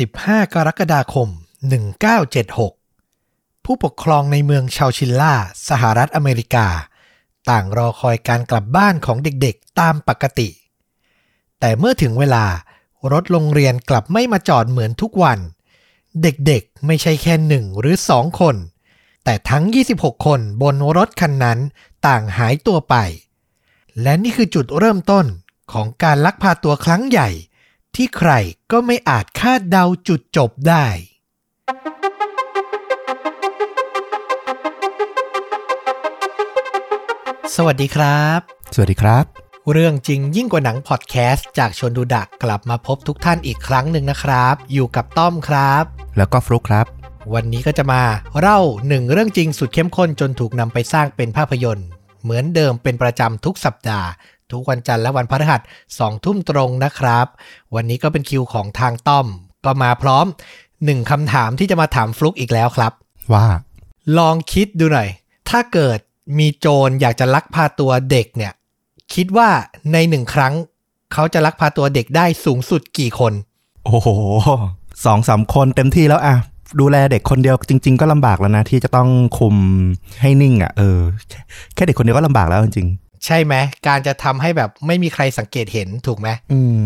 15 กรกฎาคม 1976 ผู้ปกครองในเมืองชาวชิลล่า สหรัฐอเมริกา ต่างรอคอยการกลับบ้านของเด็กๆตามปกติ แต่เมื่อถึงเวลารถโรงเรียนกลับไม่มาจอดเหมือนทุกวัน เด็กๆไม่ใช่แค่หนึ่งหรือสองคน แต่ทั้ง 26 คนบนรถคันนั้นต่างหายตัวไป และนี่คือจุดเริ่มต้นของการลักพาตัวครั้งใหญ่ ที่ใครก็ไม่อาจคาดเดาจุดจบได้ สวัสดีครับ สวัสดีครับ เรื่องจริงยิ่งกว่าหนังพอดแคสต์จากชวนดูดักกลับมาพบทุกท่านอีกครั้งหนึ่งนะครับ อยู่กับต้อมครับ แล้วก็ฟลุกครับ วันนี้ก็จะมาเล่าหนึ่งเรื่องจริงสุดเข้มข้นจนถูกนำไปสร้างเป็นภาพยนตร์ เหมือนเดิมเป็นประจำทุกสัปดาห์ ทุกวันจันทร์และวันพฤหัสสองทุ่มตรงนะครับ วันนี้ก็เป็นคิวของทางต้อม ก็มาพร้อมหนึ่งคำถามที่จะมาถามฟลุกอีกแล้วครับ ว่า ลองคิดดูหน่อย ถ้าเกิดมีโจรอยากจะลักพาตัวเด็กเนี่ย คิดว่าในหนึ่งครั้ง เขาจะลักพาตัวเด็กได้สูงสุดกี่คน โอ้โหสองสามคนเต็มที่แล้วอะดูแลเด็กคนเดียวจริง ๆ ก็ลำบากแล้วนะ ที่จะต้องคุมให้นิ่งอะเออแค่เด็กคนเดียวก็ลำบากแล้วจริง ใช่ไหมการจะทำให้แบบไม่มีใครสังเกตเห็นถูกไหมๆอืม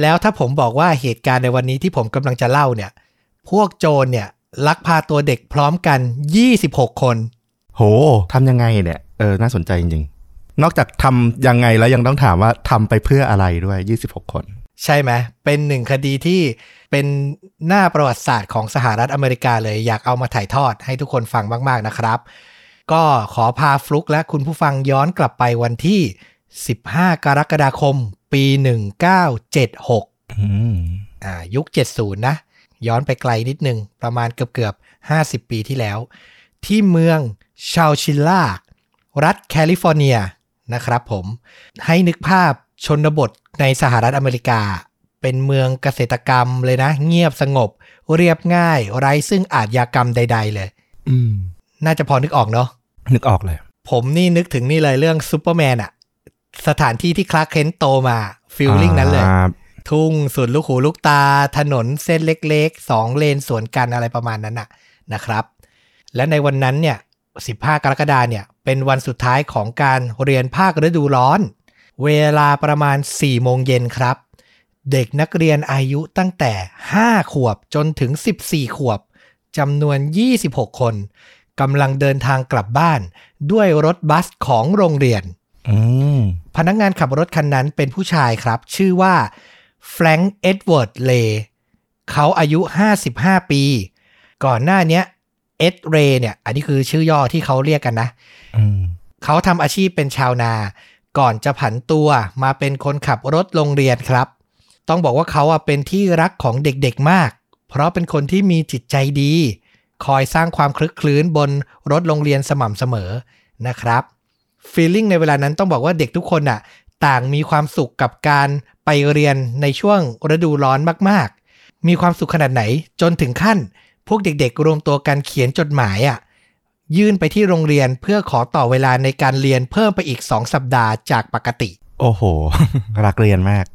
แล้วถ้าผมบอกว่าเหตุการณ์ในวันนี้ที่ผมกำลังจะเล่าเนี่ย พวกโจรเนี่ย ลักพาตัวเด็กพร้อมกัน 26 คน โหทำยังไงเนี่ยเออน่าสนใจจริงๆนอกจากทำยังไงแล้วยังต้องถามว่าทำไปเพื่ออะไรด้วย 26 คน ใช่ไหมเป็นหนึ่งคดีที่เป็นหน้าประวัติศาสตร์ของสหรัฐอเมริกาเลยอยากเอามาถ่ายทอดให้ทุกคนฟังมาก ๆนะครับ ก็ขอพาฟลุกและคุณผู้ฟังย้อนกลับไปวันที่ 15 กรกฎาคม ปี 1976อืมอ่ายุค 70 นะ ย้อนไปไกลนิดนึง ประมาณเกือบเกือบๆ50 ปีที่แล้ว ที่เมืองชาวชิลล่า รัฐแคลิฟอร์เนียนะครับผม ให้นึกภาพชนบทในสหรัฐอเมริกา เป็นเมืองเกษตรกรรมเลยนะ เงียบสงบ เรียบง่าย ไร้ซึ่งอาชญากรรมใด ๆ เลยอืมน่าจะพอนึกออกเนาะ นึกออกเลย ผมนี่นึกถึงนี่เลยเรื่องซูเปอร์แมนอะสถานที่ที่คลาร์กเคนต์โตมา feeling นั้นเลยอ่าทุ่งสุดลูกหูลูกตา ถนนเส้นเล็กๆสองเลนสวนกันอะไรประมาณนั้นน่ะนะครับ และในวันนั้นเนี่ย 15 กรกฎาเนี่ย เป็นวันสุดท้ายของการเรียนภาคฤดูร้อน เวลาประมาณ 4 โมงเย็นครับ เด็กนักเรียนอายุตั้งแต่ 5 ขวบจนถึง 14 ขวบจำนวน 26 คน กำลังเดินทางกลับบ้าน ด้วยรถบัสของโรงเรียนอืมพนักงานขับรถคันนั้นเป็นผู้ชายครับ ชื่อว่าแฟรงค์เอ็ดเวิร์ดเรย์เขาอายุ 55 ปี ก่อนหน้าเนี้ยเอ็ดเรย์เนี่ย อันนี้คือชื่อย่อที่เขาเรียกกันนะอืมเขาทำอาชีพเป็นชาวนา ก่อนจะผันตัวมาเป็นคนขับรถโรงเรียนครับ ต้องบอกว่าเขาอะเป็นที่รักของเด็กๆมาก เพราะเป็นคนที่มีจิตใจดี คอยสร้างความคลึกคลื้นบนรถโรงเรียนสม่ำเสมอนะครับฟีลลิ่งในเวลานั้นต้องบอกว่าเด็กทุกคนน่ะต่างมีความสุขกับการไปเรียนในช่วงฤดูร้อนมากๆ มีความสุขขนาดไหนจนถึงขั้น พวกเด็กๆ รวมตัวกันเขียนจดหมายอะยื่นไปที่โรงเรียนเพื่อขอต่อเวลาในการเรียนเพิ่มไปอีก 2 สัปดาห์จากปกติ โอ้โห รักเรียนมาก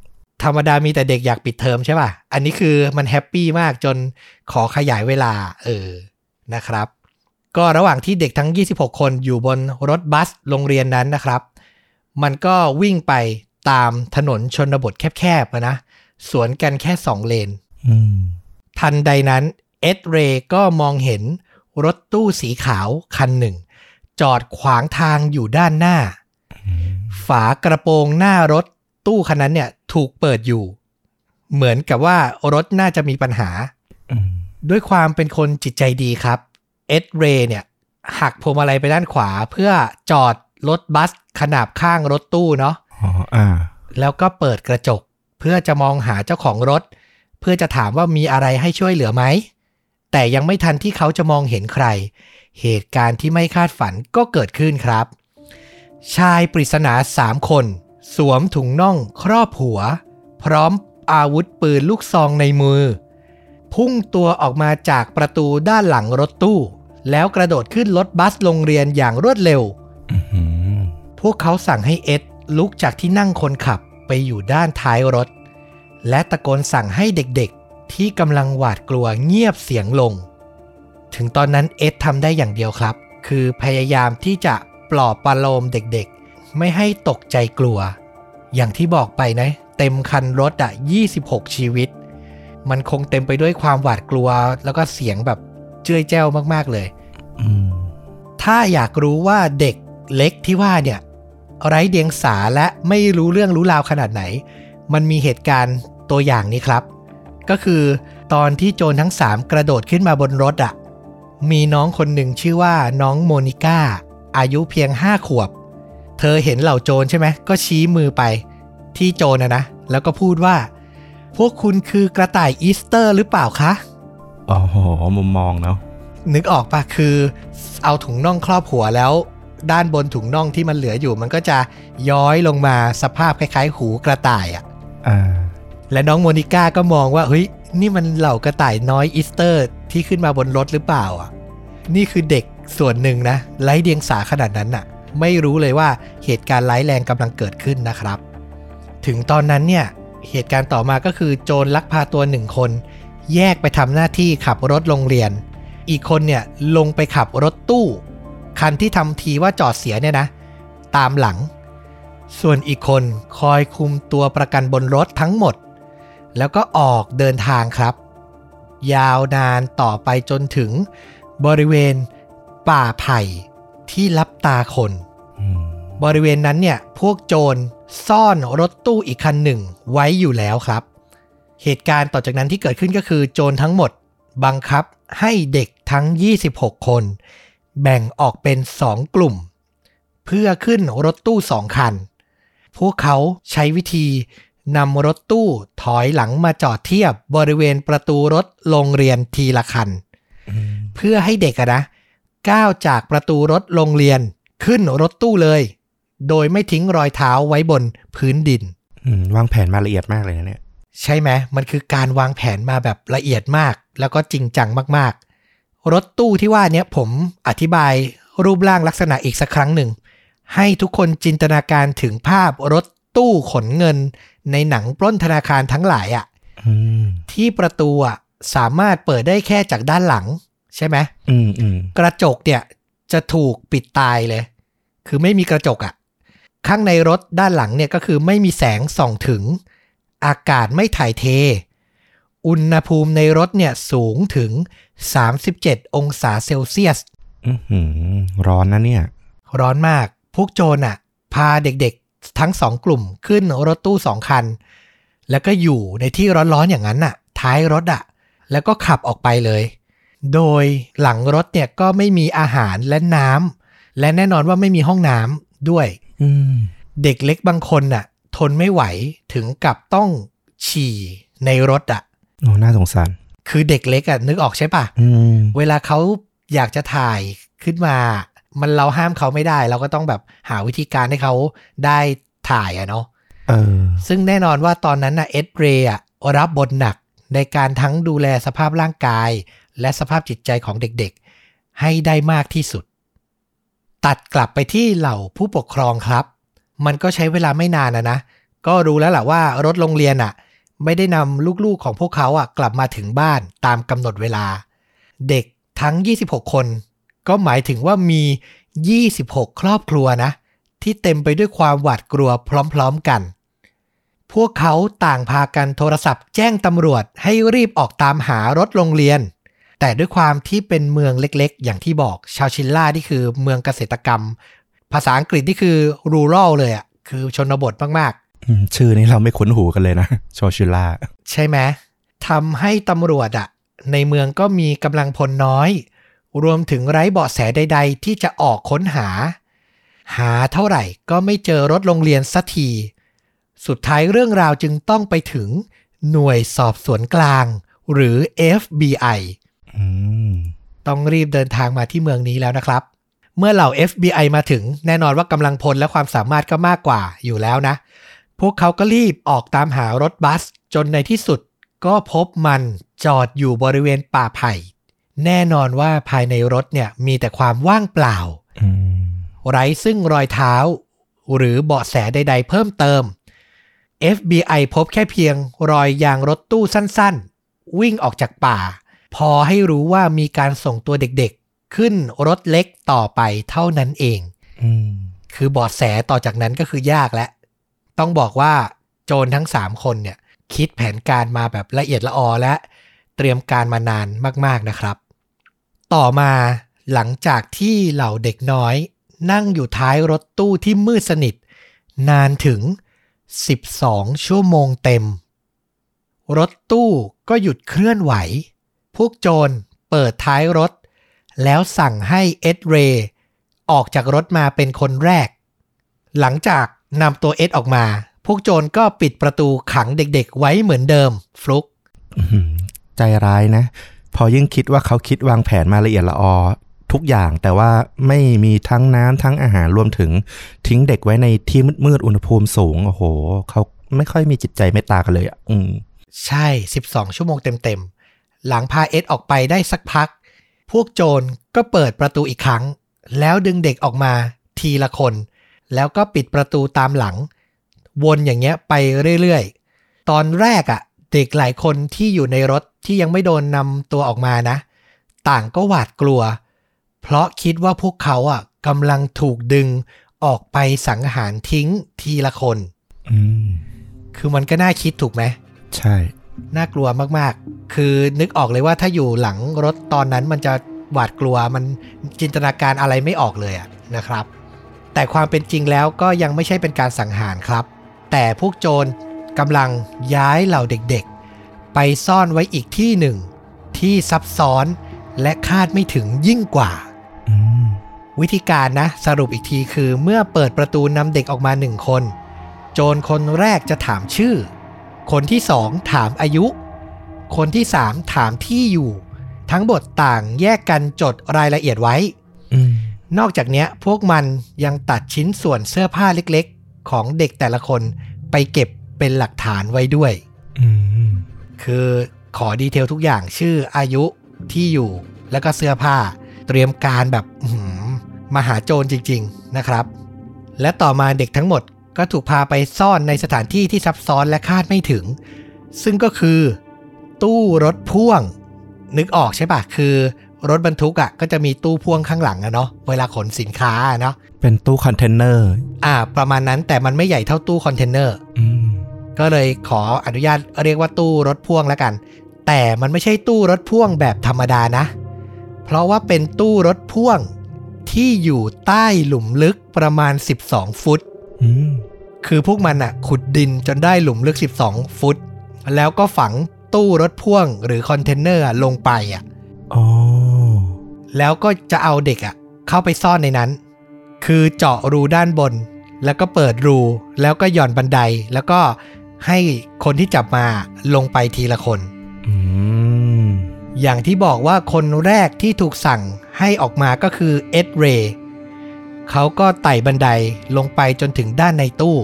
ธรรมดามีแต่เด็กอยากปิดเทอมใช่ป่ะ อันนี้คือมันแฮปปี้มากจนขอขยายเวลา เออ นะครับ ก็ระหว่างที่เด็กทั้ง 26 คนอยู่บนรถบัสโรงเรียนนั้นนะครับ มันก็วิ่งไปตามถนนชนบทแคบๆอะนะ สวนกันแค่2เลนอืมทันใดนั้นเอ็ดเรย์ก็มองเห็นรถตู้สีขาวคันหนึ่ง จอดขวางทางอยู่ด้านหน้า ฝากระโปรงหน้ารถตู้คันนั้นเนี่ยถูกเปิดอยู่ เหมือนกับว่ารถน่าจะมีปัญหาอืม ด้วยความเป็นคนจิตใจดีครับ เอ็ดเรย์เนี่ย หักพวงมาลัยไปด้านขวาเพื่อจอดรถบัสขนาบข้างรถตู้เนาะอ๋ออ่าแล้วก็เปิดกระจก เพื่อจะมองหาเจ้าของรถ เพื่อจะถามว่ามีอะไรให้ช่วยเหลือไหม แต่ยังไม่ทันที่เขาจะมองเห็นใคร เหตุการณ์ที่ไม่คาดฝันก็เกิดขึ้นครับ ชายปริศนาสามคน สวมถุงน่องครอบหัว พร้อมอาวุธปืนลูกซองในมือ พุ่งตัวออกมาจากประตูด้านหลังรถตู้ แล้วกระโดดขึ้นรถบัสโรงเรียนอย่างรวดเร็วอืมพวกเขาสั่งให้เอ็ดลุกจากที่นั่งคนขับไปอยู่ด้านท้ายรถ และตะโกนสั่งให้เด็กๆ ที่กำลังหวาดกลัวเงียบเสียงลง ถึงตอนนั้นเอ็ดทำได้อย่างเดียวครับ คือพยายามที่จะปลอบประโลมเด็กๆ ไม่ให้ตกใจกลัว อย่างที่บอกไปนะ เต็มคันรถอะ26 ชีวิต มันคงเต็มไปด้วยความหวาดกลัว แล้วก็เสียงแบบเจ้ยแจ้วมากๆเลยอืมถ้าอยากรู้ว่าเด็กเล็กที่ว่าเนี่ย ไร้เดียงสาและไม่รู้เรื่องรู้ราวขนาดไหน มันมีเหตุการณ์ตัวอย่างนี้ครับ ก็คือตอนที่โจรทั้ง 3 กระโดดขึ้นมาบนรถอะ่ะ มีน้องคนหนึ่งชื่อว่าน้องโมนิก้า อายุเพียง 5 ขวบ เธอเห็นเหล่าโจรใช่ไหมก็ชี้มือไปที่โจรนะนะ แล้วก็พูดว่า พวกคุณคือกระต่ายอีสเตอร์หรือเปล่าคะ อ๋อโหมุมมองเนาะ นึกออกปะคือเอาถุงน่องครอบหัวแล้ว ด้านบนถุงน่องที่มันเหลืออยู่ มันก็จะย้อยลงมาสภาพคล้ายๆ หูกระต่ายอะ่ะอ่าและน้องโมนิก้าก็มองว่าเฮ้ยนี่มันเหล่ากระต่ายน้อยอีสเตอร์ ที่ขึ้นมาบนรถหรือเปล่าอะ นี่คือเด็กส่วนหนึ่งนะไร้เดียงสาขนาดนั้นน่ะ ไม่รู้เลยว่าเหตุการณ์ร้ายแรงกำลังเกิดขึ้นนะครับ ถึงตอนนั้นเนี่ย เหตุการณ์ต่อมาก็คือโจรลักพาตัวหนึ่งคน แยกไปทำหน้าที่ขับรถโรงเรียน อีกคนเนี่ยลงไปขับรถตู้ คันที่ทำทีว่าจอดเสียเนี่ยนะ ตามหลัง ส่วนอีกคนคอยคุมตัวประกันบนรถทั้งหมด แล้วก็ออกเดินทางครับ ยาวนานต่อไปจนถึงบริเวณป่าไผ่ที่ลับตาคนอืมบริเวณนั้นเนี่ยพวกโจร ซ่อนรถตู้อีกคันหนึ่งไว้อยู่แล้วครับ เหตุการณ์ต่อจากนั้นที่เกิดขึ้นก็คือโจรทั้งหมดบังคับให้เด็กทั้ง 26 คน แบ่งออกเป็น 2 กลุ่ม เพื่อขึ้นรถตู้สองคัน พวกเขาใช้วิธีนำรถตู้ถอยหลังมาจอดเทียบบริเวณประตูรถโรงเรียนทีละคันอืมเพื่อให้เด็กอะนะก้าวจากประตูรถโรงเรียนขึ้นรถตู้เลย โดยไม่ทิ้งรอยเท้าไว้บนพื้นดินอืมวางแผนมาละเอียดมากเลยนะเนี่ย ใช่ไหมมันคือการวางแผนมาแบบละเอียดมาก แล้วก็จริงจังมากๆ รถตู้ที่ว่าเนี้ยผมอธิบายรูปร่างลักษณะอีกสักครั้งหนึ่ง ให้ทุกคนจินตนาการถึงภาพรถตู้ขนเงิน ในหนังปล้นธนาคารทั้งหลายอะอืมที่ประตูอะสามารถเปิดได้แค่จากด้านหลัง ใช่ไหมอืมอืมกระจกเนี่ยจะถูกปิดตายเลย คือไม่มีกระจกอะ ข้างในรถด้านหลังเนี่ยก็คือไม่มีแสงส่องถึง อากาศไม่ถ่ายเท อุณหภูมิในรถเนี่ยสูงถึง 37 องศาเซลเซียสอื้อหือร้อนนะเนี่ย ร้อนมาก พวกโจรอะพาเด็กๆทั้งสองกลุ่มขึ้นรถตู้สองคัน แล้วก็อยู่ในที่ร้อนๆอย่างนั้นน่ะ ท้ายรถอะแล้วก็ขับออกไปเลย โดยหลังรถเนี่ยก็ไม่มีอาหารและน้ำและแน่นอนว่าไม่มีห้องน้ำด้วยอืมเด็กเล็กบางคนน่ะ ทนไม่ไหวถึงกับต้องฉี่ในรถอะโอ้น่าสงสาร คือเด็กเล็กอะนึกออกใช่ปะอืมเวลาเขาอยากจะถ่ายขึ้นมา มันเราห้ามเขาไม่ได้ เราก็ต้องแบบหาวิธีการให้เขาได้ถ่ายอะเนาะเออซึ่งแน่นอนว่าตอนนั้นน่ะเอ็ดเรย์อะรับบทหนักในการทั้งดูแลสภาพร่างกาย และสภาพจิตใจของเด็กๆ ให้ได้มากที่สุด ตัดกลับไปที่เหล่าผู้ปกครองครับ มันก็ใช้เวลาไม่นานนะนะ ก็รู้แล้วแหละว่ารถโรงเรียนอะไม่ได้นำลูกๆของพวกเขาอะกลับมาถึงบ้านตามกำหนดเวลา เด็กทั้ง 26 คน ก็หมายถึงว่ามี 26 ครอบครัวนะ ที่เต็มไปด้วยความหวาดกลัวพร้อมๆกัน พวกเขาต่างพากันโทรศัพท์แจ้งตำรวจให้รีบออกตามหารถโรงเรียน แต่ด้วยความที่เป็นเมืองเล็กๆ อย่างที่บอกชาวชินล่าที่คือเมืองเกษตรกรรม ภาษาอังกฤษนี่คือ rural เลยอะ่ะคือชนบทมากอืมชื่อนี้เราไม่คุ้นหูกันเลยนะโชชิล่าๆใช่ไหมทำให้ตำรวจอะ่ะในเมืองก็มีกำลังพลน้อย รวมถึงไร้เบาะแสใด ๆ ที่จะออกค้นหา หาเท่าไหร่ก็ไม่เจอรถโรงเรียนสักที สุดท้ายเรื่องราวจึงต้องไปถึงหน่วยสอบสวนกลาง หรือ FBI อืม ต้องรีบเดินทางมาที่เมืองนี้แล้วนะครับ เมื่อเหล่า FBI มาถึงแน่นอนว่ากำลังพลและความสามารถก็มากกว่าอยู่แล้วนะ พวกเขาก็รีบออกตามหารถบัส จนในที่สุดก็พบมันจอดอยู่บริเวณป่าไผ่ แน่นอนว่าภายในรถเนี่ยมีแต่ความว่างเปล่าอืมไร้ซึ่งรอยเท้า หรือเบาะแสใด ๆ เพิ่มเติม FBI พบแค่เพียงรอยยางรถตู้สั้นวิ่งออกจากป่า พอให้รู้ว่ามีการส่งตัวเด็กๆ ขึ้นรถเล็กต่อไปเท่านั้นเองอืมคือบอดแสต่อจากนั้นก็คือยากแล้วต้องบอกว่าโจรทั้ง3คนเนี่ย คิดแผนการมาแบบละเอียดละออและเตรียมการมานานมากๆนะครับ ต่อมาหลังจากที่เหล่าเด็กน้อย นั่งอยู่ท้ายรถตู้ที่มืดสนิท นานถึง 12 ชั่วโมงเต็ม รถตู้ก็หยุดเคลื่อนไหว พวกโจรเปิดท้ายรถ แล้วสั่งให้เอ็ดเรย์ออกจากรถมาเป็นคนแรก หลังจากนำตัวเอ็ดออกมา พวกโจรก็ปิดประตูขังเด็กๆ ไว้เหมือนเดิม ฟลุกอื้อหือใจร้ายนะ พอยิ่งคิดว่าเขาคิดวางแผนมาละเอียดละออทุกอย่างแต่ว่าไม่มีทั้งน้ำทั้งอาหารรวมถึงทิ้งเด็กไว้ในที่มืดๆอุณหภูมิสูง โอ้โห เขาไม่ค่อยมีจิตใจเมตตากันเลยอะอืมใช่ 12 ชั่วโมงเต็มๆ หลังพาเอ็ดออกไปได้สักพัก พวกโจรก็เปิดประตูอีกครั้ง แล้วดึงเด็กออกมาทีละคน แล้วก็ปิดประตูตามหลัง วนอย่างเงี้ยไปเรื่อยๆ ตอนแรกอะ่ะ เด็กหลายคนที่อยู่ในรถที่ยังไม่โดนนำตัวออกมานะ ต่างก็หวาดกลัว เพราะคิดว่าพวกเขาอะกำลังถูกดึงออกไปสังหารทิ้งทีละคนอืมคือมันก็น่าคิดถูกไหม ใช่ น่ากลัวมากๆ คือนึกออกเลยว่าถ้าอยู่หลังรถตอนนั้นมันจะหวาดกลัวมันจินตนาการอะไรไม่ออกเลยอะนะครับ แต่ความเป็นจริงแล้วก็ยังไม่ใช่เป็นการสังหารครับ แต่พวกโจรกำลังย้ายเหล่าเด็กๆ ไปซ่อนไว้อีกที่หนึ่ง ที่ซับซ้อนและคาดไม่ถึงยิ่งกว่าอืมวิธีการนะ สรุปอีกทีคือเมื่อเปิดประตูนำเด็กออกมาหนึ่งคน โจรคนแรกจะถามชื่อ คนที่สองถามอายุ คนที่สามถามที่อยู่ ทั้งบทต่างแยกกันจดรายละเอียดไว้อืมนอกจากเนี้ยพวกมันยังตัดชิ้นส่วนเสื้อผ้าเล็กๆ ของเด็กแต่ละคนไปเก็บเป็นหลักฐานไว้ด้วยอืมคือขอ detail ทุกอย่างชื่ออายุที่อยู่แล้วก็เสื้อผ้า เตรียมการแบบอื้อหือมหาโจรจริง ๆนะครับ และต่อมาเด็กทั้งหมด ก็ถูกพาไปซ่อนในสถานที่ที่ซับซ้อนและคาดไม่ถึง ซึ่งก็คือ ตู้รถพ่วง นึกออกใช่ปะคือ รถบรรทุกอะ่ะก็จะมีตู้พ่วงข้างหลังอะเนาะเวลาขนสินค้าอะเนาะเป็นตู้คอนเทนเนอร์อ่า ประมาณนั้นแต่มันไม่ใหญ่เท่าตู้คอนเทนเนอร์อืมก็เลยขออนุญาตเรียกว่าตู้รถพ่วงแล้วกัน แต่มันไม่ใช่ตู้รถพ่วงแบบธรรมดานะ เพราะว่าเป็นตู้รถพ่วงที่อยู่ใต้หลุมลึกประมาณ 12 ฟุตอืม คือพวกมันอะขุดดินจนได้หลุมลึก 12 ฟุต แล้วก็ฝังตู้รถพ่วงหรือคอนเทนเนอร์อะลงไปอะอ๋อแล้วก็จะเอาเด็กอะเข้าไปซ่อนในนั้น คือเจาะรูด้านบน แล้วก็เปิดรู แล้วก็หย่อนบันได แล้วก็ให้คนที่จับมาลงไปทีละคนอืมอย่างที่บอกว่าคนแรกที่ถูกสั่งให้ออกมาก็คือเอ็ดเรย์ เขาก็ไต่บันไดลงไปจนถึงด้านในตู้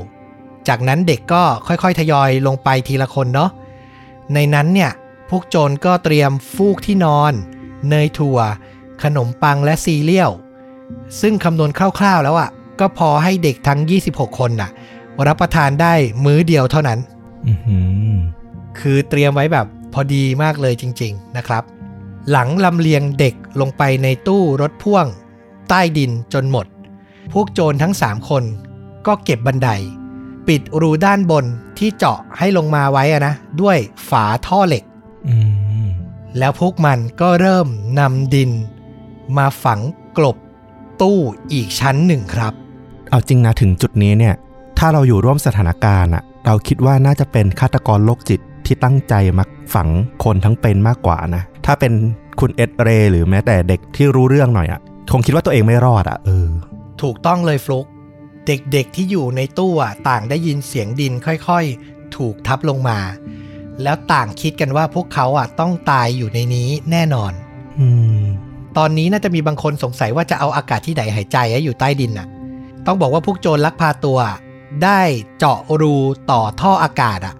จากนั้นเด็กก็ค่อยๆ ทยอยลงไปทีละคนเนาะ ในนั้นเนี่ยพวกโจรก็เตรียมฟูกที่นอน เนยถั่ว ขนมปังและซีเรียล ซึ่งคำนวณคร่าวๆแล้วอะ่ะ ก็พอให้เด็กทั้ง 26 คนน่ะ รับประทานได้มื้อเดียวเท่านั้นอือหือคือเตรียมไว้แบบพอดีมากเลยจริง ๆนะครับ หลังลำเลียงเด็กลงไปในตู้รถพ่วง ใต้ดินจนหมด พวกโจรทั้ง3คน ก็เก็บบันได ปิดรูด้านบนที่เจาะให้ลงมาไว้อะนะ ด้วยฝาท่อเหล็กอืมแล้วพวกมันก็เริ่มนำดิน มาฝังกลบตู้อีกชั้นหนึ่งครับ เอาจริงนะถึงจุดนี้เนี่ย ถ้าเราอยู่ร่วมสถานการณ์อะเราคิดว่าน่าจะเป็นฆาตกรโรคจิตที่ตั้งใจมาฝังคนทั้งเป็นมากกว่านะ ถ้าเป็นคุณเอ็ดเรย์หรือแม้แต่เด็กที่รู้เรื่องหน่อยอะคงคิดว่าตัวเองไม่รอดอะเออ ถูกต้องเลยฟลุก เด็กๆที่อยู่ในตู้อะต่างได้ยินเสียงดินค่อยๆ ถูกทับลงมา แล้วต่างคิดกันว่าพวกเขาอะต้องตายอยู่ในนี้แน่นอนอืมตอนนี้น่าจะมีบางคนสงสัยว่าจะเอาอากาศที่ไหนหายใจอะอยู่ใต้ดินน่ะ ต้องบอกว่าพวกโจรลักพาตัว ได้เจาะรูต่อท่ออากาศอะ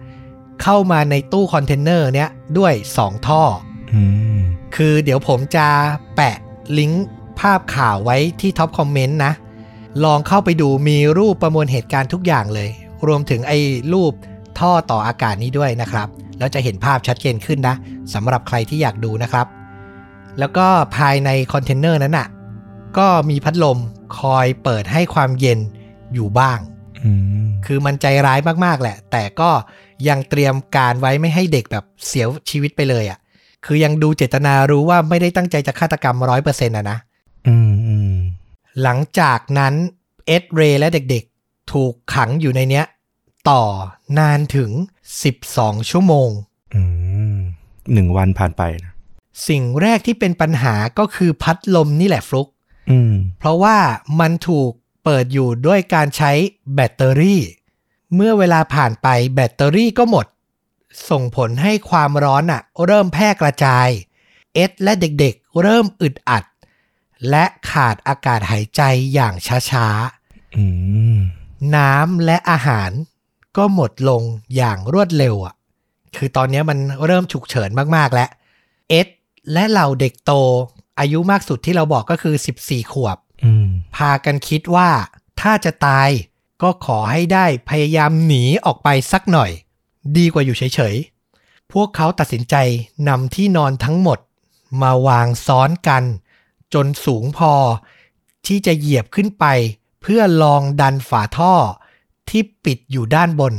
เข้ามาในตู้คอนเทนเนอร์เนี้ยด้วย2ท่ออืมคือเดี๋ยวผมจะแปะลิงก์ภาพข่าวไว้ที่ top comment นะ ลองเข้าไปดูมีรูปประมวลเหตุการณ์ทุกอย่างเลย รวมถึงไอ้รูปท่อต่ออากาศนี้ด้วยนะครับ แล้วจะเห็นภาพชัดเจนขึ้นนะสำหรับใครที่อยากดูนะครับ แล้วก็ภายในคอนเทนเนอร์นั้นอะก็มีพัดลมคอยเปิดให้ความเย็นอยู่บ้างอืมคือมันใจร้ายมากๆแหละ แต่ก็ยังเตรียมการไว้ไม่ให้เด็กแบบเสียชีวิตไปเลยอะ่ะ คือยังดูเจตนารู้ว่าไม่ได้ตั้งใจจะฆาตกรรมร้อยเปอร์เซ็นต์ะนะ อืมอืม หลังจากนั้นเอ็ดเรย์และเด็กๆ ถูกขังอยู่ในเนี้ย ต่อนานถึง 12 ชั่วโมงอืมหนึ่งวันผ่านไปนะสิ่งแรกที่เป็นปัญหาก็คือพัดลมนี่แหละฟลุกอืมเพราะว่ามันถูกเปิดอยู่ด้วยการใช้แบตเตอรี่ เมื่อเวลาผ่านไปแบตเตอรี่ก็หมด ส่งผลให้ความร้อนอะเริ่มแพร่กระจาย เอ็ดและเด็กๆ เริ่มอึดอัด และขาดอากาศหายใจอย่างช้าอืมๆน้ำและอาหารก็หมดลงอย่างรวดเร็วอะคือตอนนี้มันเริ่มฉุกเฉินมากๆแล้ว เอ็ดและเหล่าเด็กโต อายุมากสุดที่เราบอกก็คือ 14 ขวบอืมพากันคิดว่าถ้าจะตายก็ขอให้ได้พยายามหนีออกไปสักหน่อย ดีกว่าอยู่เฉยๆ พวกเขาตัดสินใจนำที่นอนทั้งหมด มาวางซ้อนกัน จนสูงพอ ที่จะเหยียบขึ้นไป เพื่อลองดันฝาท่อที่ปิดอยู่ด้านบน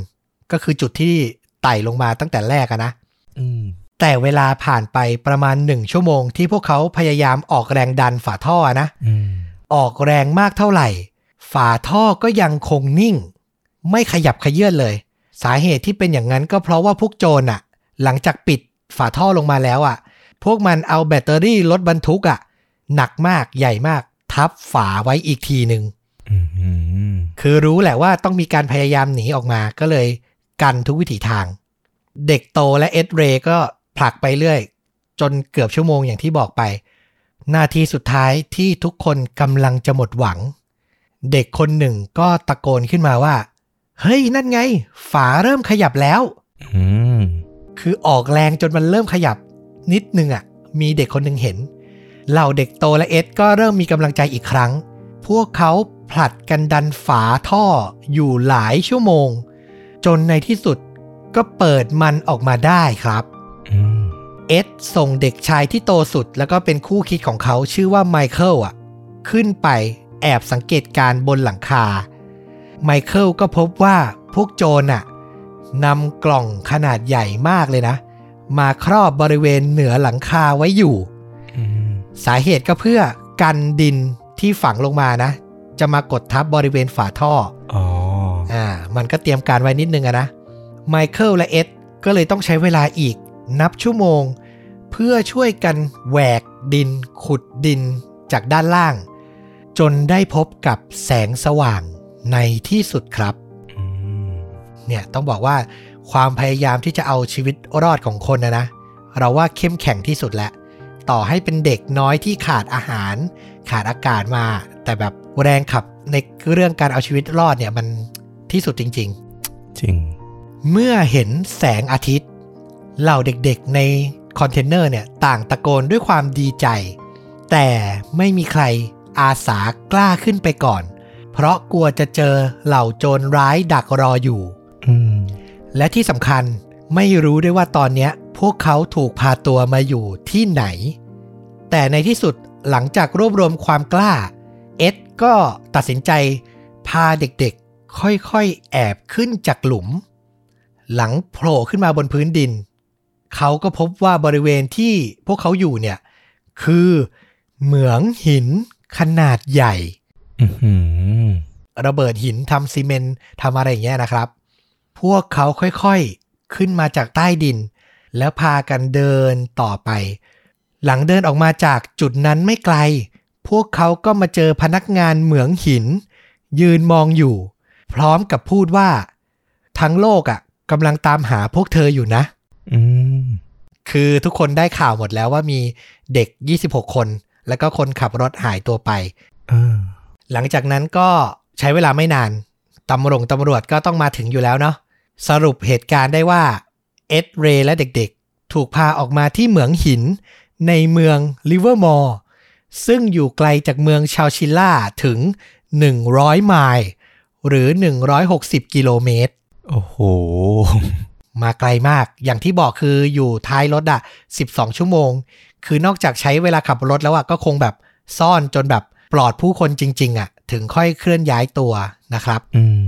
ก็คือจุดที่ไต่ลงมาตั้งแต่แรกอะนะอืมแต่เวลาผ่านไปประมาณหนึ่งชั่วโมงที่พวกเขาพยายามออกแรงดันฝาท่อนะอืมออกแรงมากเท่าไหร่ ฝาท่อก็ยังคงนิ่ง ไม่ขยับขยื่นเลย สาเหตุที่เป็นอย่างนั้นก็เพราะว่าพวกโจรอะหลังจากปิดฝาท่อลงมาแล้วอะพวกมันเอาแบตเตอรี่รถบรรทุกอะ หนักมากใหญ่มาก ทับฝาไว้อีกทีหนึ่งอืมอืมคือรู้แหละว่าต้องมีการพยายามหนีออกมาก็เลยกันทุกวิถีทาง เด็กโตและเอ็ดเรย์ก็ผลักไปเรื่อย จนเกือบชั่วโมงอย่างที่บอกไป นาทีสุดท้ายที่ทุกคนกำลังจะหมดหวัง เด็กคนหนึ่งก็ตะโกนขึ้นมาว่า เฮ้ย นั่นไง ฝาเริ่มขยับแล้วอืมคือออกแรงจนมันเริ่มขยับ นิดนึงอะ่ะ มีเด็กคนหนึ่งเห็น เหล่าเด็กโตและเอ็ดก็เริ่มมีกำลังใจอีกครั้ง พวกเขาผลัดกันดันฝาท่ออยู่หลายชั่วโมง จนในที่สุดก็เปิดมันออกมาได้ครับอืมเอ็ดส่งเด็กชายที่โตสุดแล้วก็เป็นคู่คิดของเขาชื่อว่าไมเคิลอะ ขึ้นไปแอบสังเกตการณ์บนหลังคา ไมเคิลก็พบว่าพวกโจรอะนำกล่องขนาดใหญ่มากเลยนะ มาครอบบริเวณเหนือหลังคาไว้อยู่อืม สาเหตุก็เพื่อกันดินที่ฝังลงมานะ จะมากดทับบริเวณฝาท่ออ๋ออ่ามันก็เตรียมการไว้นิดนึงอะนะไมเคิลและเอ็ดก็เลยต้องใช้เวลาอีกนับชั่วโมง เพื่อช่วยกันแหวกดิน ขุดดินจากด้านล่าง จนได้พบกับแสงสว่างในที่สุดครับอืมเนี่ยต้องบอกว่าความพยายามที่จะเอาชีวิตรอดของคนนะนะ เราว่าเข้มแข็งที่สุดแล้ว ต่อให้เป็นเด็กน้อยที่ขาดอาหาร ขาดอากาศมา แต่แบบแรงขับในเรื่องการเอาชีวิตรอดเนี่ยมันที่สุดจริงจริงๆเมื่อเห็นแสงอาทิตย์ เหล่าเด็กๆในคอนเทนเนอร์เนี่ยต่างตะโกนด้วยความดีใจ แต่ไม่มีใครอาสากล้าขึ้นไปก่อน เพราะกลัวจะเจอเหล่าโจรร้ายดักรออยู่อืมและที่สำคัญไม่รู้ด้วยว่าตอนเนี้ยพวกเขาถูกพาตัวมาอยู่ที่ไหน แต่ในที่สุดหลังจากรวบรวมความกล้า เอ็ดก็ตัดสินใจพาเด็กๆ ค่อยๆ แอบขึ้นจากหลุม หลังโผล่ขึ้นมาบนพื้นดิน เขาก็พบว่าบริเวณที่พวกเขาอยู่เนี่ย คือเหมืองหินขนาดใหญ่อือหือระเบิดหินทำซีเมนต์ทำอะไรอย่างเงี้ยนะครับ พวกเขาค่อยๆ ขึ้นมาจากใต้ดิน แล้วพากันเดินต่อไป หลังเดินออกมาจากจุดนั้นไม่ไกล พวกเขาก็มาเจอพนักงานเหมืองหิน ยืนมองอยู่ พร้อมกับพูดว่า ทั้งโลกอะ่ะกำลังตามหาพวกเธออยู่นะอืมคือทุกคนได้ข่าวหมดแล้วว่ามีเด็ก 26 คน แล้วก็คนขับรถหายตัวไปเออหลังจากนั้นก็ใช้เวลาไม่นานตำรวจตำรวจก็ต้องมาถึงอยู่แล้วเนาะสรุปเหตุการณ์ได้ว่า เอ็ดเรย์และเด็กๆ ถูกพาออกมาที่เหมืองหิน ในเมืองลิเวอร์มอร์ซึ่งอยู่ไกลจากเมืองชาวชิลล่าถึง 100 ไมล์หรือ 160 กิโลเมตร โอ้โห มาไกลมาก อย่างที่บอกคืออยู่ท้ายรถอะ12 ชั่วโมง คือนอกจากใช้เวลาขับรถแล้วอะก็คงแบบซ่อนจนแบบปลอดผู้คนจริง ๆอะถึงค่อยเคลื่อนย้ายตัวนะครับ อืม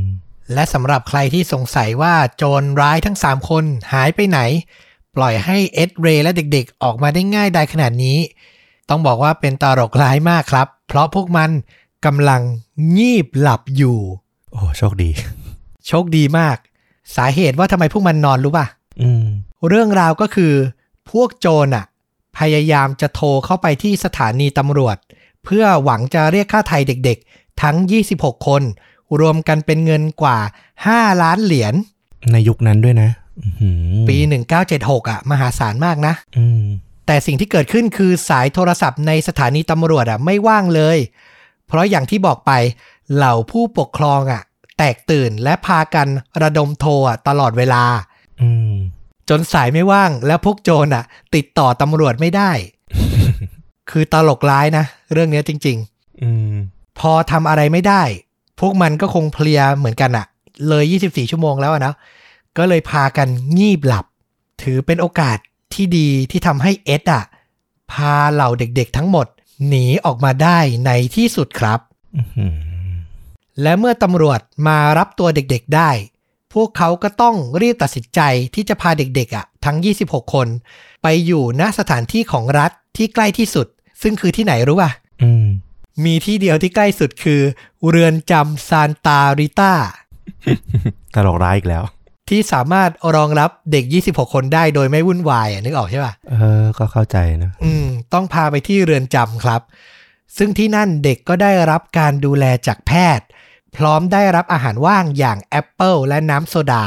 และสำหรับใครที่สงสัยว่าโจรร้ายทั้ง 3 คนหายไปไหน ปล่อยให้เอ็ดเรย์และเด็กๆ ออกมาได้ง่ายได้ขนาดนี้ ต้องบอกว่าเป็นตลกร้ายมากครับ เพราะพวกมันกำลังงีบหลับอยู่ โอ้โชคดี โชคดีมาก สาเหตุว่าทำไมพวกมันนอนรู้ป่ะอืมเรื่องราวก็คือ พวกโจรอะพยายามจะโทรเข้าไปที่สถานีตำรวจ เพื่อหวังจะเรียกค่าไทยเด็กๆ ทั้ง 26 คน รวมกันเป็นเงินกว่า 5 ล้านเหรียญในยุคนั้นด้วยนะอื้อหือปี 1976อะ มหาศาลมากนะอืมแต่สิ่งที่เกิดขึ้นคือสายโทรศัพท์ในสถานีตำรวจอะไม่ว่างเลย เพราะอย่างที่บอกไปเหล่าผู้ปกครองอะ แตกตื่นและพากันระดมโทรอะตลอดเวลาอืมจนสายไม่ว่างแล้วพวกโจรอะ ติดต่อตำรวจไม่ได้ คือตลกร้ายนะ เรื่องเนี้ยจริงอืมๆพอทำอะไรไม่ได้ พวกมันก็คงเพลียเหมือนกันอะเลย 24 ชั่วโมงแล้วอะนะก็เลยพากันงีบหลับ ถือเป็นโอกาสที่ดีที่ทำให้เอ็ดอะพาเหล่าเด็กๆทั้งหมด หนีออกมาได้ในที่สุดครับอื้อหือและเมื่อตำรวจมารับตัวเด็กๆได้ พวกเขาก็ต้องรีบตัดสินใจที่จะพาเด็กๆอะทั้ง 26 คน ไปอยู่ณสถานที่ของรัฐที่ใกล้ที่สุด ซึ่งคือที่ไหนรู้ป่ะ อืม มีที่เดียวที่ใกล้สุดคือ เรือนจำซานตาริต้าตลกร้ายอีกแล้ว ที่สามารถรองรับเด็ก 26 คนได้โดยไม่วุ่นวายอะนึกออกใช่ป่ะ เออ ก็เข้าใจนะ อืม ต้องพาไปที่เรือนจำครับ ซึ่งที่นั่นเด็กก็ได้รับการดูแลจากแพทย์ พร้อมได้รับอาหารว่างอย่างแอปเปิลและน้ำโซดา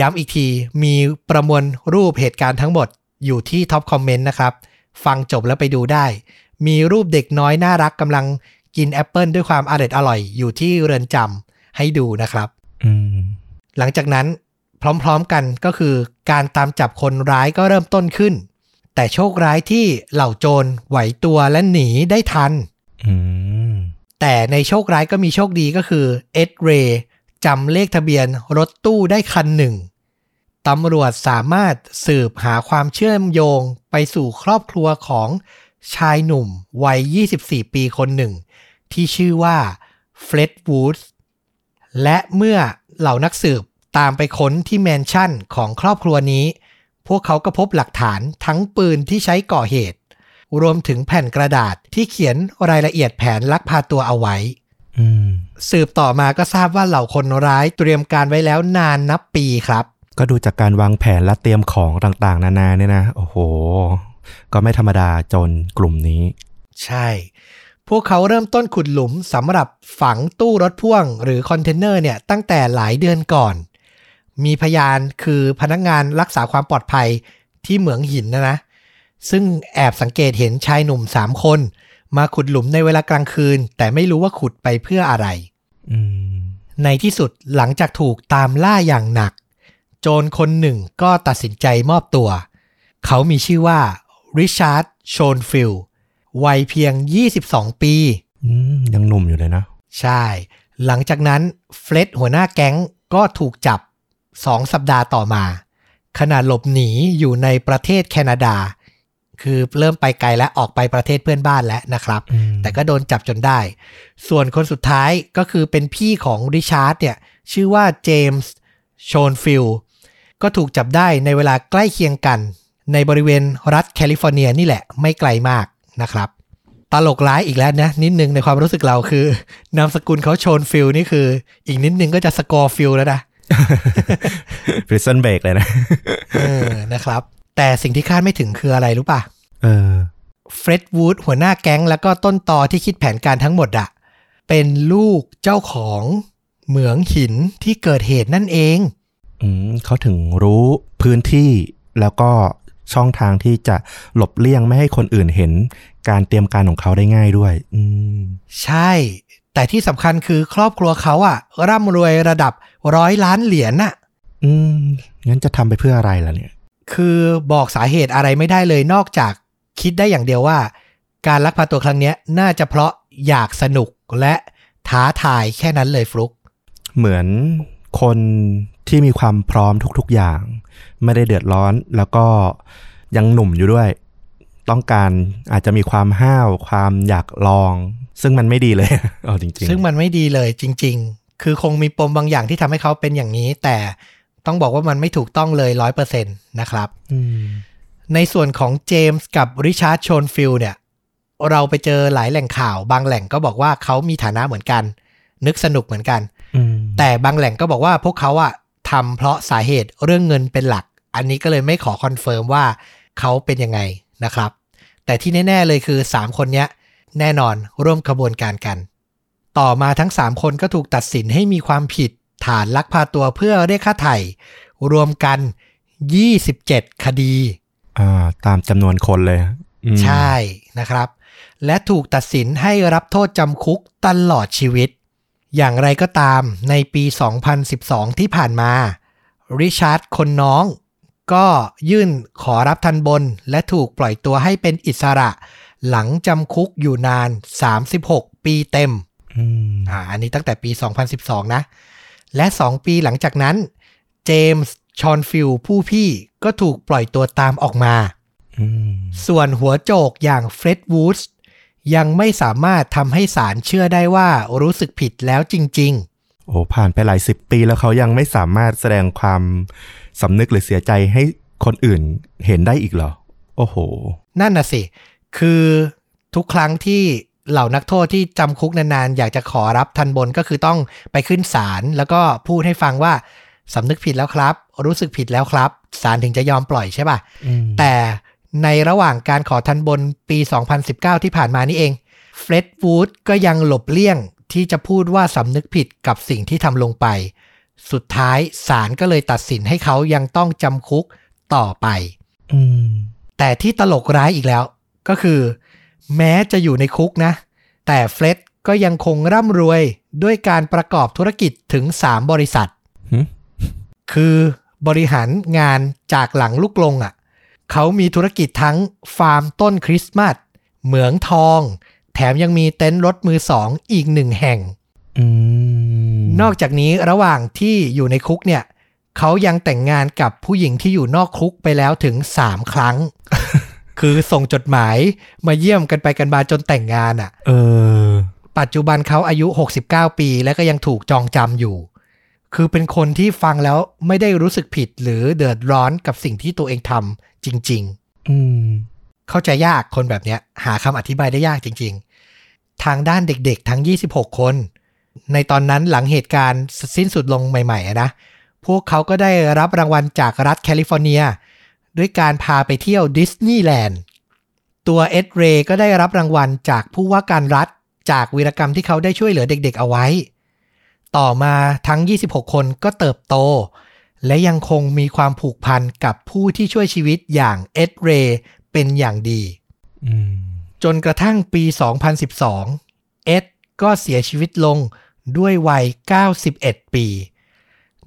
ย้ำอีกทีมีประมวลรูปเหตุการณ์ทั้งหมดอยู่ที่ top comment นะครับ ฟังจบแล้วไปดูได้ มีรูปเด็กน้อยน่ารักกำลังกินแอปเปิลด้วยความอร่อยอร่อยอยู่ที่เรือนจำให้ดูนะครับอืมหลังจากนั้นพร้อมๆกันก็คือการตามจับคนร้ายก็เริ่มต้นขึ้น แต่โชคร้ายที่เหล่าโจรไหวตัวและหนีได้ทันอืมแต่ในโชคร้ายก็มีโชคดีก็คือเอ็ดเรย์จำเลขทะเบียนรถตู้ได้คันหนึ่งตำรวจสามารถสืบหาความเชื่อมโยงไปสู่ครอบครัวของ ชายหนุ่มวัย 24 ปีคนหนึ่ง ที่ชื่อว่าเฟร็ดวูดส์และเมื่อเหล่านักสืบตามไปค้นที่แมนชั่นของครอบครัวนี้ พวกเขาก็พบหลักฐานทั้งปืนที่ใช้ก่อเหตุ รวมถึงแผ่นกระดาษที่เขียนรายละเอียดแผนลักพาตัวเอาไว้อืมสืบต่อมาก็ทราบว่าเหล่าคนร้ายเตรียมการไว้แล้วนานนับปีครับ ก็ดูจากการวางแผนและเตรียมของต่างๆ นานาเนี่ยนะ โอ้โห ก็ไม่ธรรมดาจนกลุ่มนี้ ใช่ พวกเขาเริ่มต้นขุดหลุมสำหรับฝังตู้รถพ่วง หรือคอนเทนเนอร์เนี่ยตั้งแต่หลายเดือนก่อน มีพยานคือพนักงานรักษาความปลอดภัยที่เหมืองหินนะนะ ซึ่งแอบสังเกตเห็นชายหนุ่มสามคน มาขุดหลุมในเวลากลางคืน แต่ไม่รู้ว่าขุดไปเพื่ออะไรอืมในที่สุดหลังจากถูกตามล่าอย่างหนัก โจรคนหนึ่งก็ตัดสินใจมอบตัว เขามีชื่อว่า ริชาร์ดโชนฟิลวัยเพียง 22 ปีอืมยังหนุ่มอยู่เลยนะ ใช่ หลังจากนั้นเฟร็ดหัวหน้าแก๊งก็ถูกจับ 2 สัปดาห์ต่อมา ขณะหลบหนีอยู่ในประเทศแคนาดา คือเริ่มไปไกลและออกไปประเทศเพื่อนบ้านแล้วนะครับอืมแต่ก็โดนจับจนได้ ส่วนคนสุดท้ายก็คือเป็นพี่ของริชาร์ดเนี่ย ชื่อว่าเจมส์โชนฟิลก็ถูกจับได้ในเวลาใกล้เคียงกัน ในบริเวณรัฐแคลิฟอร์เนียนี่แหละไม่ไกลมากนะครับ ตลกร้ายอีกแล้วนะ นิดนึงในความรู้สึกเราคือ นามสกุลเขาโชนฟิลนี่คือ อีกนิดนึงก็จะสโกฟิลด์แล้วนะพริซ o นเบรกเลยนะเออนะครับ แต่สิ่งที่คาดไม่ถึงคืออะไรรู้ป่ะเออเฟร็ดวูดหัวหน้าแก๊งแล้วก็ต้นตอที่คิดแผนการทั้งหมดอะเป็นลูกเจ้าของเหมืองหินที่เกิดเหตุนั่นเอง อืมเขาถึงรู้พื้นที่แล้วก็ ช่องทางที่จะหลบเลี่ยงไม่ให้คนอื่นเห็นการเตรียมการของเขาได้ง่ายด้วย อืมใช่ แต่ที่สำคัญคือครอบครัวเขาอะร่ำรวยระดับร้อยล้านเหรียญน่ะ อืมงั้นจะทำไปเพื่ออะไรล่ะเนี่ย คือบอกสาเหตุอะไรไม่ได้เลยนอกจากคิดได้อย่างเดียวว่า การลักพาตัวครั้งเนี้ยน่าจะเพราะอยากสนุกและท้าทายแค่นั้นเลยฟลุก เหมือน คนที่มีความพร้อมทุกๆอย่าง ไม่ได้เดือดร้อนแล้วก็ยังหนุ่มอยู่ด้วย ต้องการอาจจะมีความห้าวความอยากลอง ซึ่งมันไม่ดีเลยเอาจริง ๆ ซึ่งมันไม่ดีเลยจริง ๆ คือคงมีปมบางอย่างที่ทำให้เขาเป็นอย่างนี้ แต่ต้องบอกว่ามันไม่ถูกต้องเลยร้อยเปอร์เซ็นต์นะครับอืมในส่วนของเจมส์กับริชาร์ดโชนฟิลเนี่ย เราไปเจอหลายแหล่งข่าวบางแหล่งก็บอกว่าเขามีฐานะเหมือนกัน นึกสนุกเหมือนกันอืม แต่บางแหล่งก็บอกว่าพวกเขาอะทำเพราะสาเหตุเรื่องเงินเป็นหลัก อันนี้ก็เลยไม่ขอ confirm ว่าเขาเป็นยังไงนะครับ แต่ที่แน่ ๆเลยคือ 3 คนเนี้ยแน่นอนร่วมขบวนการกัน ต่อมาทั้ง 3 คนก็ถูกตัดสินให้มีความผิดฐานลักพาตัวเพื่อเรียกค่าไถ่รวมกัน 27 คดีอ่าตามจำนวนคนเลยอืมใช่นะครับ และถูกตัดสินให้รับโทษจำคุกตลอดชีวิต อย่างไรก็ตามในปี 2012 ที่ผ่านมา ริชาร์ดคนน้อง ก็ยื่นขอรับทันบน และถูกปล่อยตัวให้เป็นอิสระ หลังจำคุกอยู่นาน 36 ปีเต็มอืมอ่าอันนี้ตั้งแต่ปี 2012 นะ และ 2 ปีหลังจากนั้น เจมส์ชอนฟิลด์ผู้พี่ก็ถูกปล่อยตัวตามออกมาอืมส่วนหัวโจกอย่างเฟร็ดวูดส์ ยังไม่สามารถทำให้ศาลเชื่อได้ว่ารู้สึกผิดแล้วจริงโอ้ผ่านไปหลายสิบปีแล้วเขายังไม่สามารถแสดงความสำนึกหรือเสียใจให้คนอื่นเห็นได้อีกเหรอ โอ้โหๆนั่นน่ะสิ คือทุกครั้งที่เหล่านักโทษที่จำคุกนานๆ อยากจะขอรับทันบนก็คือต้องไปขึ้นศาลแล้วก็พูดให้ฟังว่าสำนึกผิดแล้วครับ รู้สึกผิดแล้วครับศาลถึงจะยอมปล่อยใช่ป่ะอืมแต่ ในระหว่างการขอทันบนปี 2019 ที่ผ่านมานี่เองเฟร็ดวูดก็ยังหลบเลี่ยงที่จะพูดว่าสำนึกผิดกับสิ่งที่ทำลงไป สุดท้ายศาลก็เลยตัดสินให้เขายังต้องจำคุกต่อไปอืมแต่ที่ตลกร้ายอีกแล้ว ก็คือ แม้จะอยู่ในคุกนะ แต่เฟร็ดก็ยังคงร่ำรวยด้วยการประกอบธุรกิจถึง 3 บริษัทหึคือบริหารงานจากหลังลูกลงอะ่ะ เขามีธุรกิจทั้งฟาร์มต้นคริสต์มาส เหมืองทอง แถมยังมีเต็นท์รถมือสองอีกหนึ่งแห่งอืมนอกจากนี้ระหว่างที่อยู่ในคุกเนี่ย เขายังแต่งงานกับผู้หญิงที่อยู่นอกคุกไปแล้วถึง3ครั้ง คือส่งจดหมายมาเยี่ยมกันไปกันมาจนแต่งงานอะ เออ ปัจจุบันเขาอายุ 69 ปีและก็ยังถูกจองจำอยู่ คือเป็นคนที่ฟังแล้วไม่ได้รู้สึกผิดหรือเดือดร้อนกับสิ่งที่ตัวเองทำจริงอืมๆเข้าใจยากคนแบบเนี้ย หาคำอธิบายได้ยากจริง ๆ ทางด้านเด็กๆ ทั้ง 26 คน ในตอนนั้นหลังเหตุการณ์สิ้นสุดลงใหม่ๆอะนะ พวกเขาก็ได้รับรางวัลจากรัฐแคลิฟอร์เนีย ด้วยการพาไปเที่ยวดิสนีย์แลนด์ตัวเอ็ดเรย์ก็ได้รับรางวัลจากผู้ว่าการรัฐจากวีรกรรมที่เขาได้ช่วยเหลือเด็ก ๆ เอาไว้ ต่อมาทั้ง 26 คนก็เติบโต และยังคงมีความผูกพันกับผู้ที่ช่วยชีวิตอย่างเอ็ดเรย์เป็นอย่างดีอืมจนกระทั่งปี 2012 เอ็ดก็เสียชีวิตลงด้วยวัย 91 ปี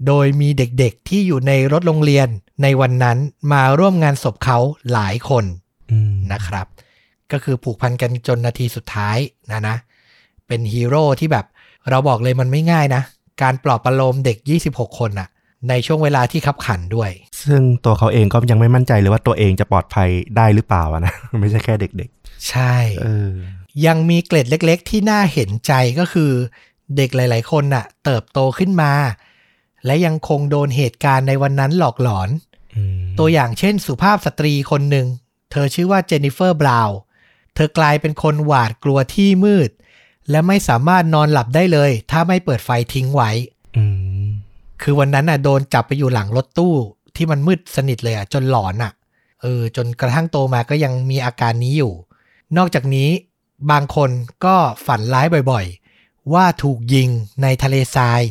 โดยมีเด็กๆที่อยู่ในรถโรงเรียนในวันนั้นมาร่วมงานศพเขาหลายคนอืมนะครับ ก็คือผูกพันกันจนนาทีสุดท้ายนะนะ เป็นฮีโร่ที่แบบ เราบอกเลยมันไม่ง่ายนะ การปลอบประโลมเด็ก 26 คนน่ะในช่วงเวลาที่ขับขันด้วย ซึ่งตัวเขาเองก็ยังไม่มั่นใจเลยว่าตัวเองจะปลอดภัยได้หรือเปล่าอะนะ ไม่ใช่แค่เด็กใช่ๆเออยังมีเกล็ดเล็ก ๆ ที่น่าเห็นใจก็คือ เด็กหลาย ๆ คนน่ะ เติบโตขึ้นมา และยังคงโดนเหตุการณ์ในวันนั้นหลอกหลอนอืมตัวอย่างเช่นสุภาพสตรีคนหนึ่ง เธอชื่อว่าเจนนิเฟอร์บราวน์เธอกลายเป็นคนหวาดกลัวที่มืด และไม่สามารถนอนหลับได้เลย ถ้าไม่เปิดไฟทิ้งไว้อืมคือวันนั้นน่ะโดนจับไปอยู่หลังรถตู้ที่มันมืดสนิทเลยอะ จนหลอนอะ เออ จนกระทั่งโตมาก็ยังมีอาการนี้อยู่ นอกจากนี้บางคนก็ฝันร้ายบ่อยๆ ว่าถูกยิงในทะเลทราย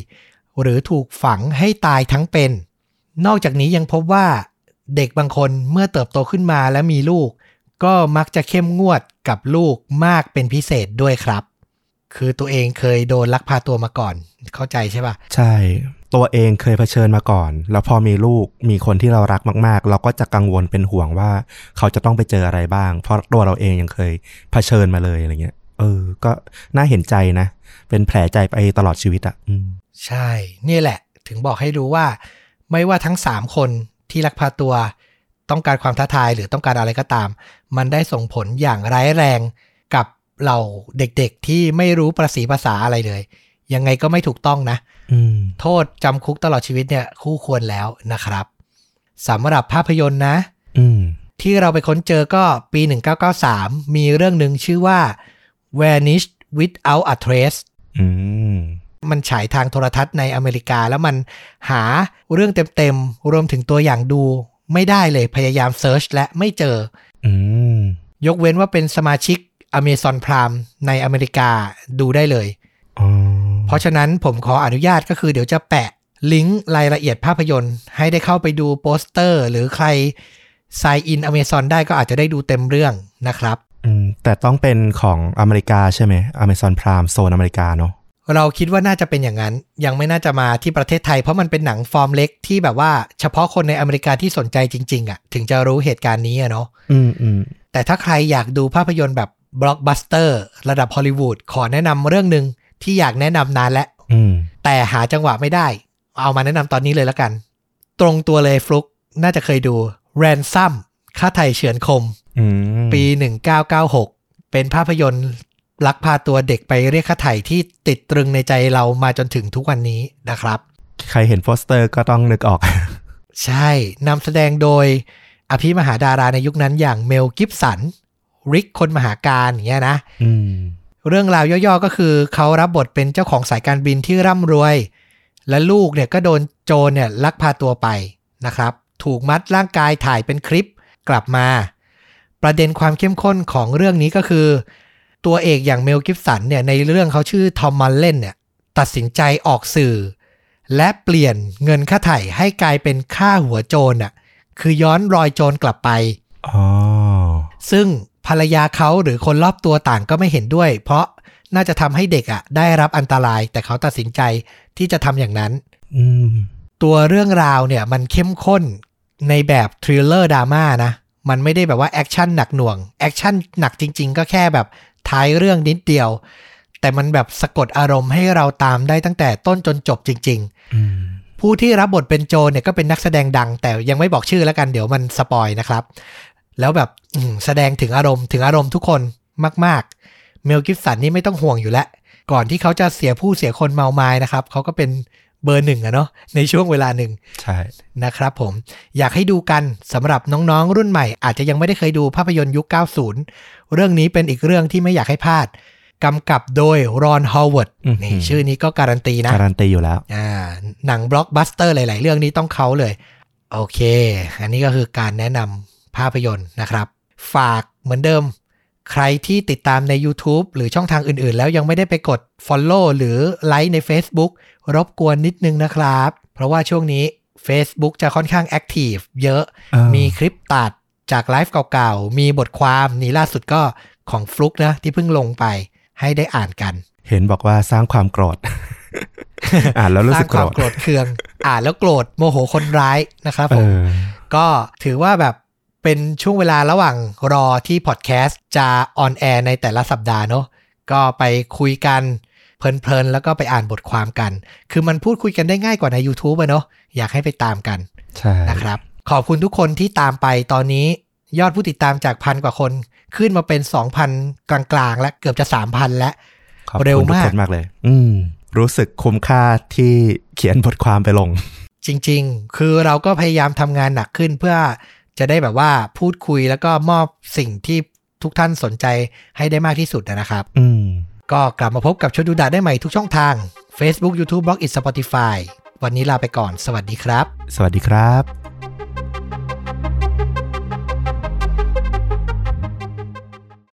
หรือถูกฝังให้ตายทั้งเป็น นอกจากนี้ยังพบว่าเด็กบางคนเมื่อเติบโตขึ้นมาและมีลูก ก็มักจะเข้มงวดกับลูกมากเป็นพิเศษด้วยครับ คือตัวเองเคยโดนลักพาตัวมาก่อน เข้าใจใช่ปะใช่ ตัวเองเคยเผชิญมาก่อน แล้วพอมีลูกมีคนที่เรารักมาก ๆ เราก็จะกังวลเป็นห่วงว่า เขาจะต้องไปเจออะไรบ้าง เพราะตัวเราเองยังเคยเผชิญมาเลยอะไรเงี้ย เออ ก็น่าเห็นใจนะ เป็นแผลใจไปตลอดชีวิตอะ่ะอืมใช่ นี่แหละ ถึงบอกให้รู้ว่า ไม่ว่าทั้ง3คนที่ลักพาตัว ต้องการความท้าทายหรือต้องการอะไรก็ตาม มันได้ส่งผลอย่างร้ายแรงกับ เหล่าเด็กๆที่ไม่รู้ประสีภาษาอะไรเลย ยังไงก็ไม่ถูกต้องนะอืมโทษจำคุกตลอดชีวิตเนี่ย คู่ควรแล้วนะครับสำหรับภาพยนตร์นะอืมที่เราไปค้นเจอก็ปี 1993 มีเรื่องหนึ่งชื่อว่า Vanish Without a Trace อืมมันฉายทางโทรทัศน์ในอเมริกา แล้วมันหาเรื่องเต็มๆ รวมถึงตัวอย่างดูไม่ได้เลยพยายาม search และไม่เจออืมยกเว้นว่าเป็นสมาชิก Amazon Prime ในอเมริกาดูได้เลยอ๋อเพราะฉะนั้นผมขออนุญาตก็คือเดี๋ยวจะแปะลิงก์รายละเอียดภาพยนตร์ ให้ได้เข้าไปดูโปสเตอร์ หรือใคร sign in Amazon ได้ก็อาจจะได้ดูเต็มเรื่องนะครับอืมแต่ต้องเป็นของอเมริกาใช่ไหม Amazon Prime โซนอเมริกาเนาะเราคิดว่าน่าจะเป็นอย่างนั้น ยังไม่น่าจะมาที่ประเทศไทย เพราะมันเป็นหนังฟอร์มเล็กที่แบบว่าเฉพาะคนในอเมริกาที่สนใจจริง ๆอะ่ะ ถึงจะรู้เหตุการณ์นี้อะเนาะอืมอืมแต่ถ้าใครอยากดูภาพยนตร์แบบ บล็อกบัสเตอร์ระดับฮอลลีวูดขอแนะนำเรื่องหนึ่งที่อยากแนะนำนานแล้วอืมแต่หาจังหวะไม่ได้ เอามาแนะนำตอนนี้เลยแล้วกัน ตรงตัวเลยฟลุกน่าจะเคยดู Ransom ค่าไถ่เฉือนคมอืมปี 1996 เป็นภาพยนตร์ลักพาตัวเด็กไปเรียกค่าไถ่ที่ติดตรึงในใจเรามาจนถึงทุกวันนี้นะครับ ใครเห็นโปสเตอร์ก็ต้องนึกออก ใช่นำแสดงโดยอภิมหาดาราในยุคนั้นอย่างเมลกิบสัน ริกคนมหากาฬอย่างเงี้ยนะอืมเรื่องราวย่อๆก็คือเขารับบทเป็นเจ้าของสายการบินที่ร่ำรวย และลูกเนี่ยก็โดนโจรเนี่ยลักพาตัวไปนะครับ ถูกมัดร่างกายถ่ายเป็นคลิปกลับมา ประเด็นความเข้มข้นของเรื่องนี้ก็คือ ตัวเอกอย่างเมลกิฟสันเนี่ยในเรื่องเขาชื่อทอมมันเล่นเนี่ยตัดสินใจออกสื่อ และเปลี่ยนเงินค่าไถ่ให้กลายเป็นค่าหัวโจรอะคือย้อนรอยโจรกลับไปอ๋อซึ่ง ภรรยาเขาหรือคนรอบตัวต่างก็ไม่เห็นด้วย เพราะน่าจะทำให้เด็กอะ ได้รับอันตราย แต่เขาตัดสินใจที่จะทำอย่างนั้น อืมตัวเรื่องราวเนี่ย มันเข้มข้นในแบบ thriller drama นะ มันไม่ได้แบบว่า action หนักหน่วง action หนักจริง ๆ ก็แค่แบบท้ายเรื่องนิดเดียว แต่มันแบบสะกดอารมณ์ให้เราตามได้ตั้งแต่ต้นจนจบจริงๆอืมผู้ที่รับบทเป็นโจรเนี่ยก็เป็นนักแสดงดัง แต่ยังไม่บอกชื่อแล้วกันเดี๋ยวมัน spoil นะครับ แล้วแบบอืมแสดงถึงอารมณ์ถึงอารมณ์ทุกคนมาก ๆ เมลกิบสันนี่ไม่ต้องห่วงอยู่แล้ว ก่อนที่เขาจะเสียผู้เสียคนเมามายนะครับ เขาก็เป็นเบอร์หนึ่งอะเนาะในช่วงเวลาหนึ่งใช่นะครับผมอยากให้ดูกันสำหรับน้องๆ รุ่นใหม่ อาจจะยังไม่ได้เคยดูภาพยนตร์ยุค 90 เรื่องนี้เป็นอีกเรื่องที่ไม่อยากให้พลาดกำกับโดยรอนฮาวเวิร์ดนี่ชื่อนี้ก็การันตีนะ การันตีอยู่แล้วอ่าหนังบล็อกบัสเตอร์หลาย ๆ เรื่องนี้ต้องเขาเลย โอเค อันนี้ก็คือการแนะนำ ภาพยนตร์นะครับ ฝากเหมือนเดิม ใครที่ติดตามใน YouTube หรือช่องทางอื่นๆ แล้วยังไม่ได้ไปกด Follow หรือไลค์ใน Facebook รบกวนนิดนึงนะครับ เพราะว่าช่วงนี้ Facebook จะค่อนข้าง active เยอะเออมีคลิปตัดจากไลฟ์เก่าๆ มีบทความนี่ล่าสุดก็ของฟลุกนะ ที่เพิ่งลงไปให้ได้อ่านกัน เห็นบอกว่าสร้างความโกรธ อ่านแล้วรู้สึกโกรธ สร้างความโกรธเคือง อ่านแล้วโกรธโมโหคนร้ายนะครับเอผมอก็ถือว่าแบบ เป็นช่วงเวลาระหว่างรอที่พอดแคสต์จะออนแอร์ในแต่ละสัปดาห์เนาะก็ไปคุยกันเพลินๆ แล้วก็ไปอ่านบทความกัน คือมันพูดคุยกันได้ง่ายกว่าใน YouTube อะเนาะอยากให้ไปตามกันใช่นะครับ ขอบคุณทุกคนที่ตามไปตอนนี้ยอดผู้ติดตามจากพันกว่าคน ขึ้นมาเป็น 2,000 กลางๆ และเกือบจะ 3,000 แล้วขอบคุณเร็วทุกมากคนมากเลย อืม รู้สึกคุ้มค่าที่เขียนบทความไปลง จริง ๆ คือเราก็พยายามทำงานหนักขึ้นเพื่อ จะได้แบบว่าพูดคุยแล้วก็มอบสิ่งที่ทุกท่านสนใจให้ได้มากที่สุดนะครับ อืมก็กลับมาพบกับชวนดูดาได้ใหม่ทุกช่องทาง Facebook YouTube b l o g i t Spotify วันนี้ลาไปก่อน สวัสดีครับ สวัสดีครับ